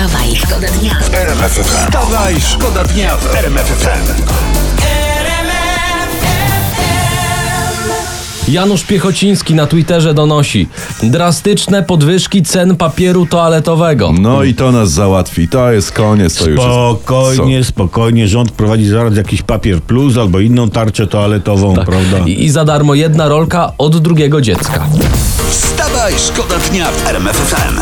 Wstawaj, szkoda dnia. Wstawaj, szkoda dnia w RMF FM. Janusz Piechociński na Twitterze donosi drastyczne podwyżki cen papieru toaletowego. No i to nas załatwi. To jest koniec. To już jest... Spokojnie, spokojnie. Rząd prowadzi zaraz jakiś papier plus albo inną tarczę toaletową, prawda? I, I za darmo jedna rolka od drugiego dziecka. Wstawaj, szkoda dnia w RMF FM.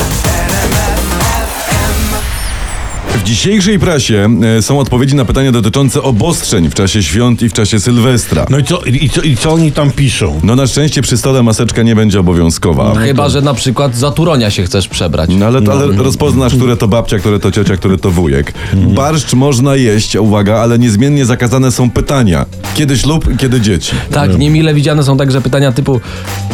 W dzisiejszej prasie e, są odpowiedzi na pytania dotyczące obostrzeń w czasie świąt i w czasie Sylwestra. No i co, i, co, i co oni tam piszą? No na szczęście przy stole maseczka nie będzie obowiązkowa. Chyba, że na przykład za Turonia się chcesz przebrać. No ale, ale rozpoznasz, które to babcia, które to ciocia, które to wujek. Barszcz można jeść, uwaga, ale niezmiennie zakazane są pytania. Kiedy ślub, kiedy dzieci. Tak, niemile widziane są także pytania typu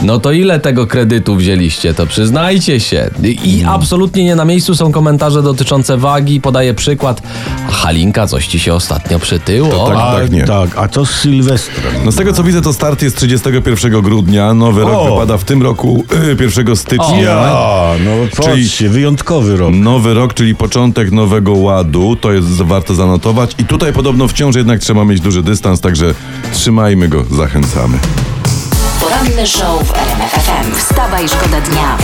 no to ile tego kredytu wzięliście, to przyznajcie się. I Mm. absolutnie nie na miejscu są komentarze dotyczące wagi. Podaję przykład. Halinka, coś ci się ostatnio przytyło. To tak. A, nie. tak, a co z Sylwestrem? No z tego co widzę, to start jest 31 grudnia, nowy rok O! wypada w tym roku y, 1 stycznia. A, no Czyli- patrzcie, wyjątkowy rok. Nowy rok, czyli początek nowego ładu, to jest warto zanotować. I tutaj podobno wciąż jednak trzeba mieć duży dystans, także trzymajmy go, zachęcamy. Poranny show w RMF FM. Wstawaj, szkoda dnia.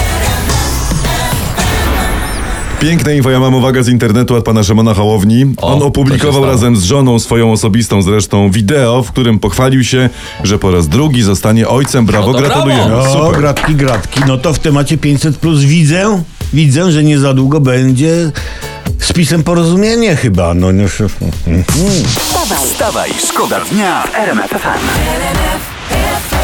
Piękne info, ja mam uwagę z internetu od pana Szymona Hołowni. O, On opublikował razem z żoną swoją osobistą zresztą wideo, w którym pochwalił się, że po raz drugi zostanie ojcem. Brawo, No to gratulujemy. brawo. Super. gratki, gratki. No to w temacie 500 plus widzę, widzę, że nie za długo będzie z pisem porozumienie chyba. No, no, Wstawaj, Wstawaj, szkoda dnia w RMF FM.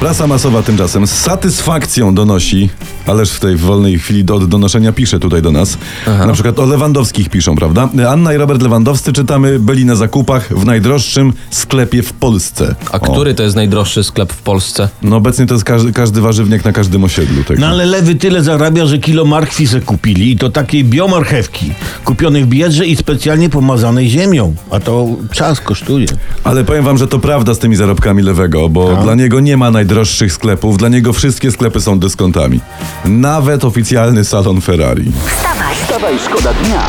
Prasa masowa tymczasem z satysfakcją donosi, ależ w tej wolnej chwili do, od donoszenia pisze tutaj do nas. Na przykład o Lewandowskich piszą, prawda? Anna i Robert Lewandowscy czytamy, byli na zakupach w najdroższym sklepie w Polsce. A O. który to jest najdroższy sklep w Polsce? No obecnie to jest każdy, każdy warzywniak na każdym osiedlu. Tak. no ale lewy tyle zarabia, że kilo marchwi se kupili i to takiej biomarchewki, kupionej w biedrze i specjalnie pomazanej ziemią. A to czas kosztuje. Ale powiem wam, że to prawda z tymi zarobkami lewego, bo dla niego nie ma najdroższych sklepów, dla niego wszystkie sklepy są dyskontami. Nawet oficjalny salon Ferrari. wstawaj, Wstawaj, szkoda dnia.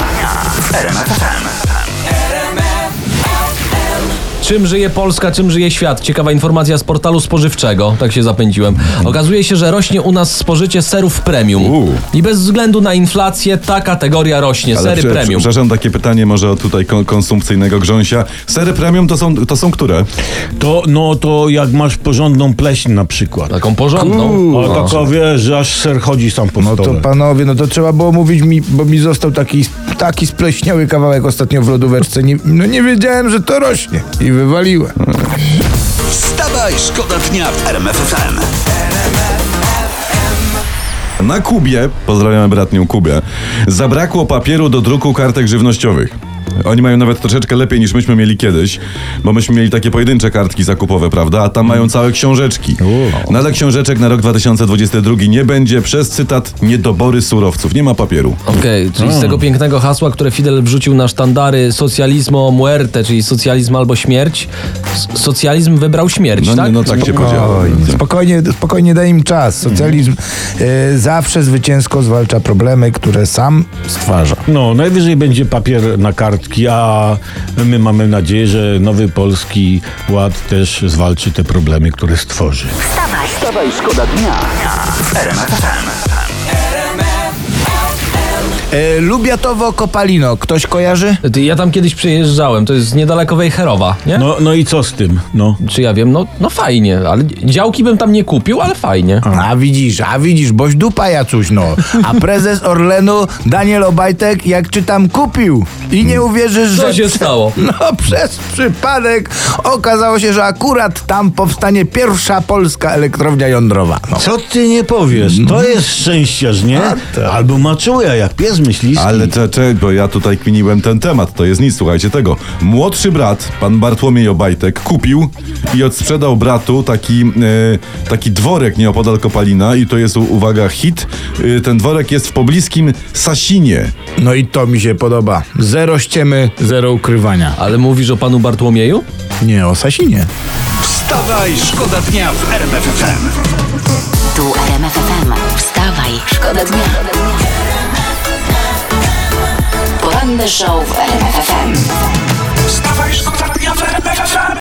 Czym żyje Polska, czym żyje świat? Ciekawa informacja z portalu spożywczego, tak się zapędziłem. Okazuje się, że rośnie u nas spożycie serów premium. U. I bez względu na inflację ta kategoria rośnie, sery prze- premium. Przepraszam, takie pytanie może od tutaj kon- konsumpcyjnego grząsia. Sery premium to są, to są które? To, no to jak masz porządną pleśń na przykład. Taką porządną. A taka wiesz, że aż ser chodzi sam po No to stole. panowie, no to trzeba było mówić mi, bo mi został taki, taki spleśniały kawałek ostatnio w lodóweczce. Nie, no nie wiedziałem, że to rośnie. I wywaliłem. Wstawaj, szkoda dnia w RMF FM. Na Kubie, pozdrawiamy bratnią Kubę, zabrakło papieru do druku kartek żywnościowych. Oni mają nawet troszeczkę lepiej niż myśmy mieli kiedyś, bo myśmy mieli takie pojedyncze kartki zakupowe, prawda? A tam mają całe książeczki. No ale książeczek na rok 2022 nie będzie przez cytat niedobory surowców. Nie ma papieru. Okej, czyli z tego pięknego hasła, które Fidel wrzucił na sztandary socjalizmo muerte, czyli socjalizm albo śmierć, s- socjalizm wybrał śmierć, No, tak? nie, no tak się podziało. Spokojnie, spokojnie, daj im czas. Socjalizm e, zawsze zwycięsko zwalcza problemy, które sam stwarza. No, najwyżej będzie papier na kartki, a my mamy nadzieję, że nowy polski ład też zwalczy te problemy, które stworzy. wstawaj, Wstawaj, szkoda dnia. E, Lubiatowo Kopalino, ktoś kojarzy? Ty, Ja tam kiedyś przyjeżdżałem, to jest niedaleko Wejherowa, nie? No, no i co z tym? No. Czy ja wiem, no, no fajnie, ale działki bym tam nie kupił, ale fajnie. A widzisz, a widzisz, boś dupa jacuś, no. A prezes Orlenu, Daniel Obajtek, jak czytam, kupił. I nie uwierzysz, że... Co się stało? No przez przypadek okazało się, że akurat tam powstanie pierwsza polska elektrownia jądrowa. No. Co ty nie powiesz? To jest szczęściarz, nie? Albo maczuja, jak pies myślisz. Ale cze, cze, bo ja tutaj kminiłem ten temat, to jest nic, słuchajcie tego. Młodszy brat, pan Bartłomiej Obajtek, kupił i odsprzedał bratu taki, e, taki dworek nieopodal Kopalina i to jest, u- uwaga, hit. E, ten dworek jest w pobliskim Sasinie. No i to mi się podoba. Zero ściemy, zero ukrywania. Ale mówisz o panu Bartłomieju? Nie o Sasinie. Wstawaj, szkoda dnia w RMF FM. tu RMF FM. Wstawaj, szkoda dnia. show w RMFFM. Wstawaj, szkoda, w